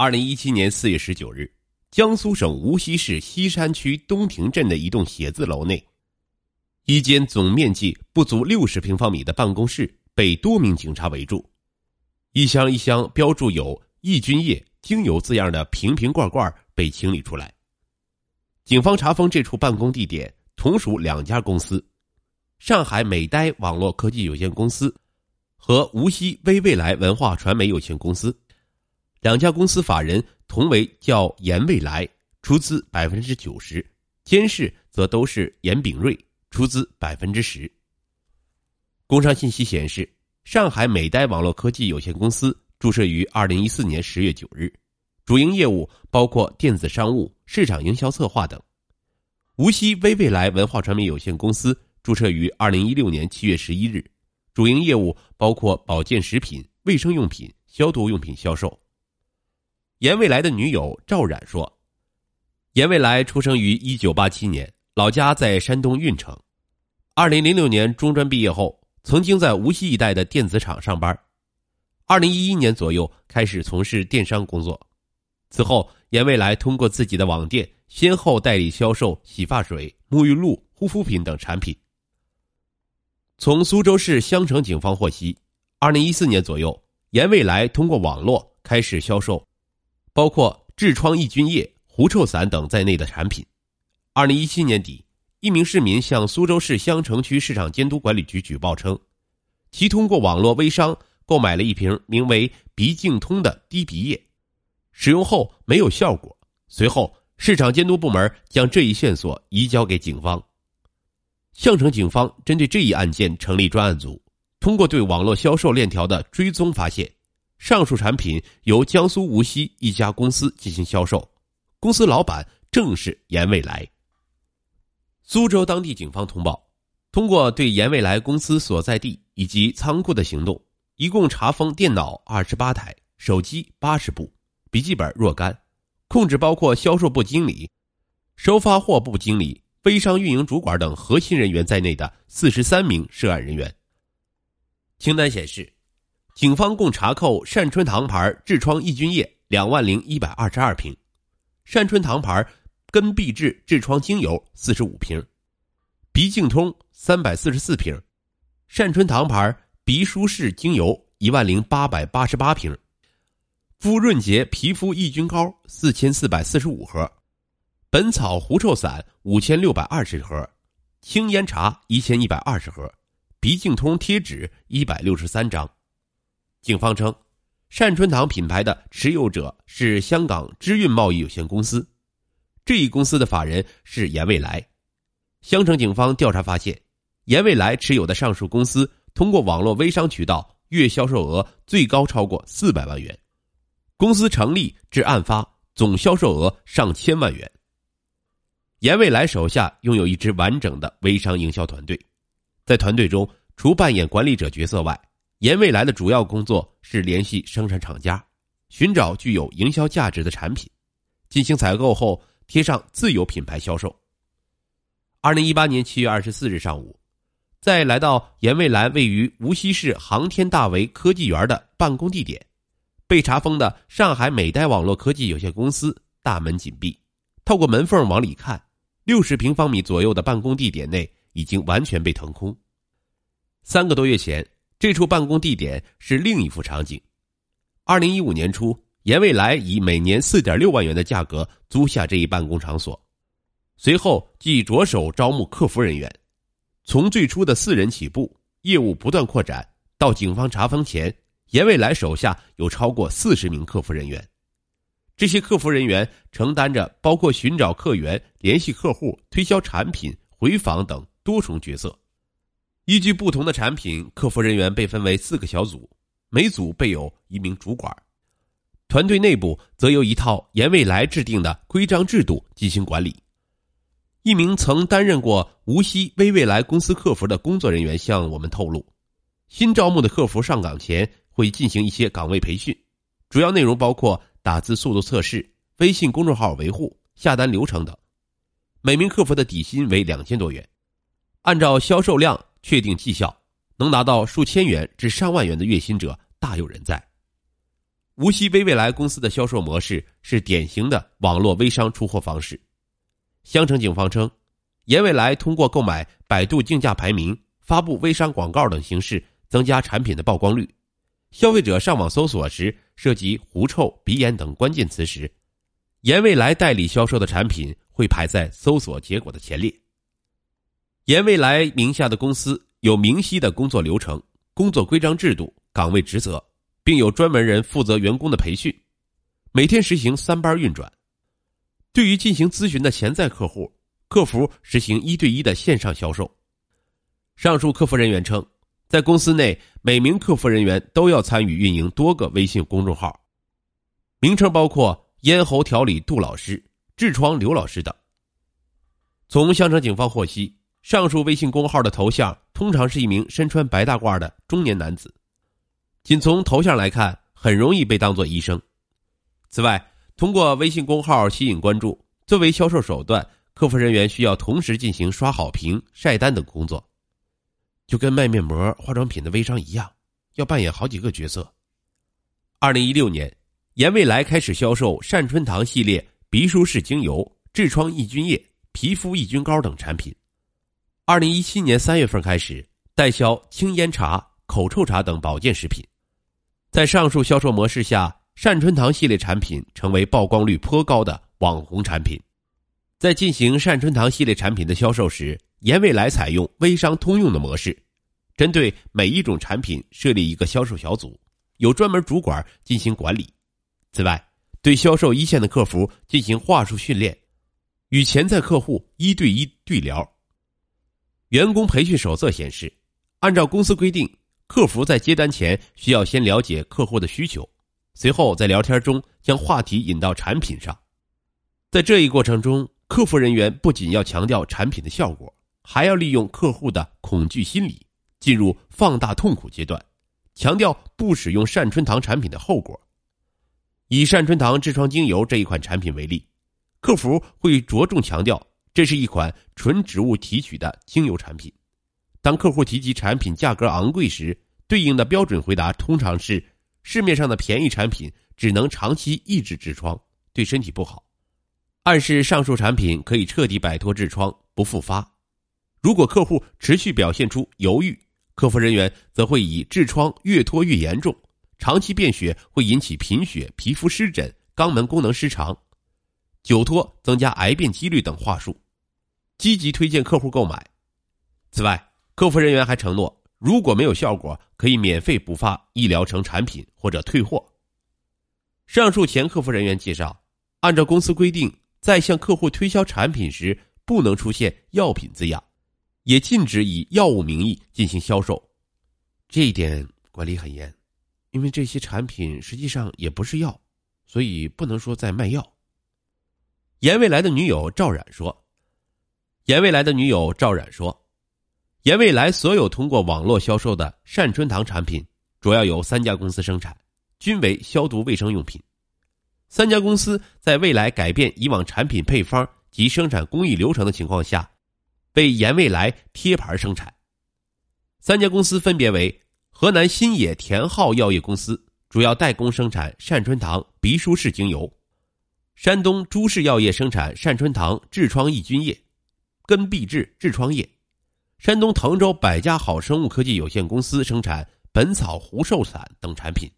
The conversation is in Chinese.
二零一七年四月十九日，江苏省无锡市西山区东亭镇的一栋写字楼内，一间总面积不足六十平方米的办公室被多名警察围住，一箱一箱标注有“抑菌液”“精油”字样的瓶瓶罐罐被清理出来。警方查封这处办公地点，同属两家公司：上海美呆网络科技有限公司和无锡微未来文化传媒有限公司。两家公司法人同为叫严未来，出资百分之九十，监事则都是严炳瑞，出资百分之十。工商信息显示，上海美呆网络科技有限公司注册于二零一四年十月九日，主营业务包括电子商务、市场营销策划等。无锡微未来文化传媒有限公司注册于二零一六年七月十一日，主营业务包括保健食品、卫生用品、消毒用品销售。严未来的女友赵冉说：“严未来出生于一九八七年，老家在山东运城。二零零六年中专毕业后，曾经在无锡一带的电子厂上班。二零一一年左右开始从事电商工作。此后，严未来通过自己的网店，先后代理销售洗发水、沐浴露、护肤品等产品。从苏州市襄城警方获悉，二零一四年左右，严未来通过网络开始销售。”包括痔疮抑菌液、狐臭散等在内的产品。二零一七年底，一名市民向苏州市相城区市场监督管理局举报称，其通过网络微商购买了一瓶名为“鼻净通”的滴鼻液，使用后没有效果。随后，市场监督部门将这一线索移交给警方。相城警方针对这一案件成立专案组，通过对网络销售链条的追踪发现。上述产品由江苏无锡一家公司进行销售，公司老板正是严未来。苏州当地警方通报，通过对严未来公司所在地以及仓库的行动，一共查封电脑二十八台、手机八十部、笔记本若干，控制包括销售部经理、收发货部经理、微商运营主管等核心人员在内的四十三名涉案人员。清单显示。警方共查扣善春堂牌痔疮抑菌液两万零一百二十二瓶，善春堂牌根必治痔疮精油四十五瓶，鼻净通三百四十四瓶，善春堂牌鼻舒适精油一万零八百八十八瓶，肤润洁皮肤抑菌膏四千四百四十五盒，本草狐臭散五千六百二十盒，青烟茶一千一百二十盒，鼻净通贴纸一百六十三张。警方称，善春堂品牌的持有者是香港知运贸易有限公司，这一公司的法人是严未来。香城警方调查发现，严未来持有的上述公司通过网络微商渠道月销售额最高超过四百万元，公司成立至案发总销售额上千万元。严未来手下拥有一支完整的微商营销团队，在团队中，除扮演管理者角色外，严未来的主要工作是联系生产厂家，寻找具有营销价值的产品，进行采购后贴上自有品牌销售。二零一八年七月二十四日上午，在来到严未来位于无锡市航天大围科技园的办公地点，被查封的上海美呆网络科技有限公司大门紧闭，透过门缝往里看，六十平方米左右的办公地点内已经完全被腾空。三个多月前。这处办公地点是另一幅场景。二零一五年初，严未来以每年四点六万元的价格租下这一办公场所，随后即着手招募客服人员。从最初的四人起步，业务不断扩展，到警方查封前，严未来手下有超过四十名客服人员。这些客服人员承担着包括寻找客源、联系客户、推销产品、回访等多重角色。依据不同的产品，客服人员被分为四个小组，每组备有一名主管。团队内部则由一套严未来制定的规章制度进行管理。一名曾担任过无锡微未来公司客服的工作人员向我们透露，新招募的客服上岗前会进行一些岗位培训，主要内容包括打字速度测试、微信公众号维护、下单流程等。每名客服的底薪为两千多元，按照销售量。确定绩效，能拿到数千元至上万元的月薪者大有人在。无锡微未来公司的销售模式是典型的网络微商出货方式。襄城警方称，严未来通过购买百度竞价排名、发布微商广告等形式增加产品的曝光率。消费者上网搜索时涉及狐臭、鼻炎等关键词时，严未来代理销售的产品会排在搜索结果的前列。严未来名下的公司有明晰的工作流程、工作规章制度、岗位职责。并有专门人负责员工的培训，每天实行三班运转。对于进行咨询的潜在客户，客服实行一对一的线上销售。上述客服人员称，在公司内，每名客服人员都要参与运营多个微信公众号，名称包括“咽喉调理杜老师”“痔疮刘老师”等。从襄城警方获悉，上述微信公号的头像通常是一名身穿白大褂的中年男子。仅从头像来看，很容易被当作医生。此外，通过微信公号吸引关注，作为销售手段，客服人员需要同时进行刷好评、晒单等工作，就跟卖面膜、化妆品的微商一样，要扮演好几个角色。二零一六年，严未来开始销售善春堂系列鼻舒适精油、痔疮抑菌液、皮肤抑菌膏等产品。二零一七年三月份开始代销清烟茶、口臭茶等保健食品。在上述销售模式下，善春堂系列产品成为曝光率颇高的网红产品。在进行善春堂系列产品的销售时，严未来采用微商通用的模式，针对每一种产品设立一个销售小组，有专门主管进行管理。此外，对销售一线的客服进行话术训练，与潜在客户一对一对聊。员工培训手册显示，按照公司规定。客服在接单前需要先了解客户的需求，随后在聊天中将话题引到产品上。在这一过程中，客服人员不仅要强调产品的效果，还要利用客户的恐惧心理，进入放大痛苦阶段，强调不使用善春堂产品的后果。以善春堂痔疮精油这一款产品为例，客服会着重强调这是一款纯植物提取的精油产品。当客户提及产品价格昂贵时，对应的标准回答通常是：市面上的便宜产品只能长期抑制痔疮，对身体不好。暗示上述产品可以彻底摆脱痔疮不复发。如果客户持续表现出犹豫，客服人员则会以痔疮越拖越严重，长期便血会引起贫血、皮肤湿疹、肛门功能失常，酒托增加癌变几率等话术，积极推荐客户购买。此外，客服人员还承诺，如果没有效果，可以免费补发医疗城产品或者退货。上述前客服人员介绍，按照公司规定，在向客户推销产品时，不能出现“药品”字样，也禁止以药物名义进行销售。这一点管理很严，因为这些产品实际上也不是药，所以不能说在卖药。严未来的女友赵冉说：“严未来的女友赵冉说。”严未来所有通过网络销售的善春堂产品，主要由三家公司生产，均为消毒卫生用品。三家公司在未来改变以往产品配方及生产工艺流程的情况下，为严未来贴牌生产。三家公司分别为河南新野田浩药业公司，主要代工生产善春堂鼻舒适精油；山东朱氏药业生产善春堂痔疮抑菌液、根必治痔疮液。山东滕州百家好生物科技有限公司生产本草狐寿散等产品。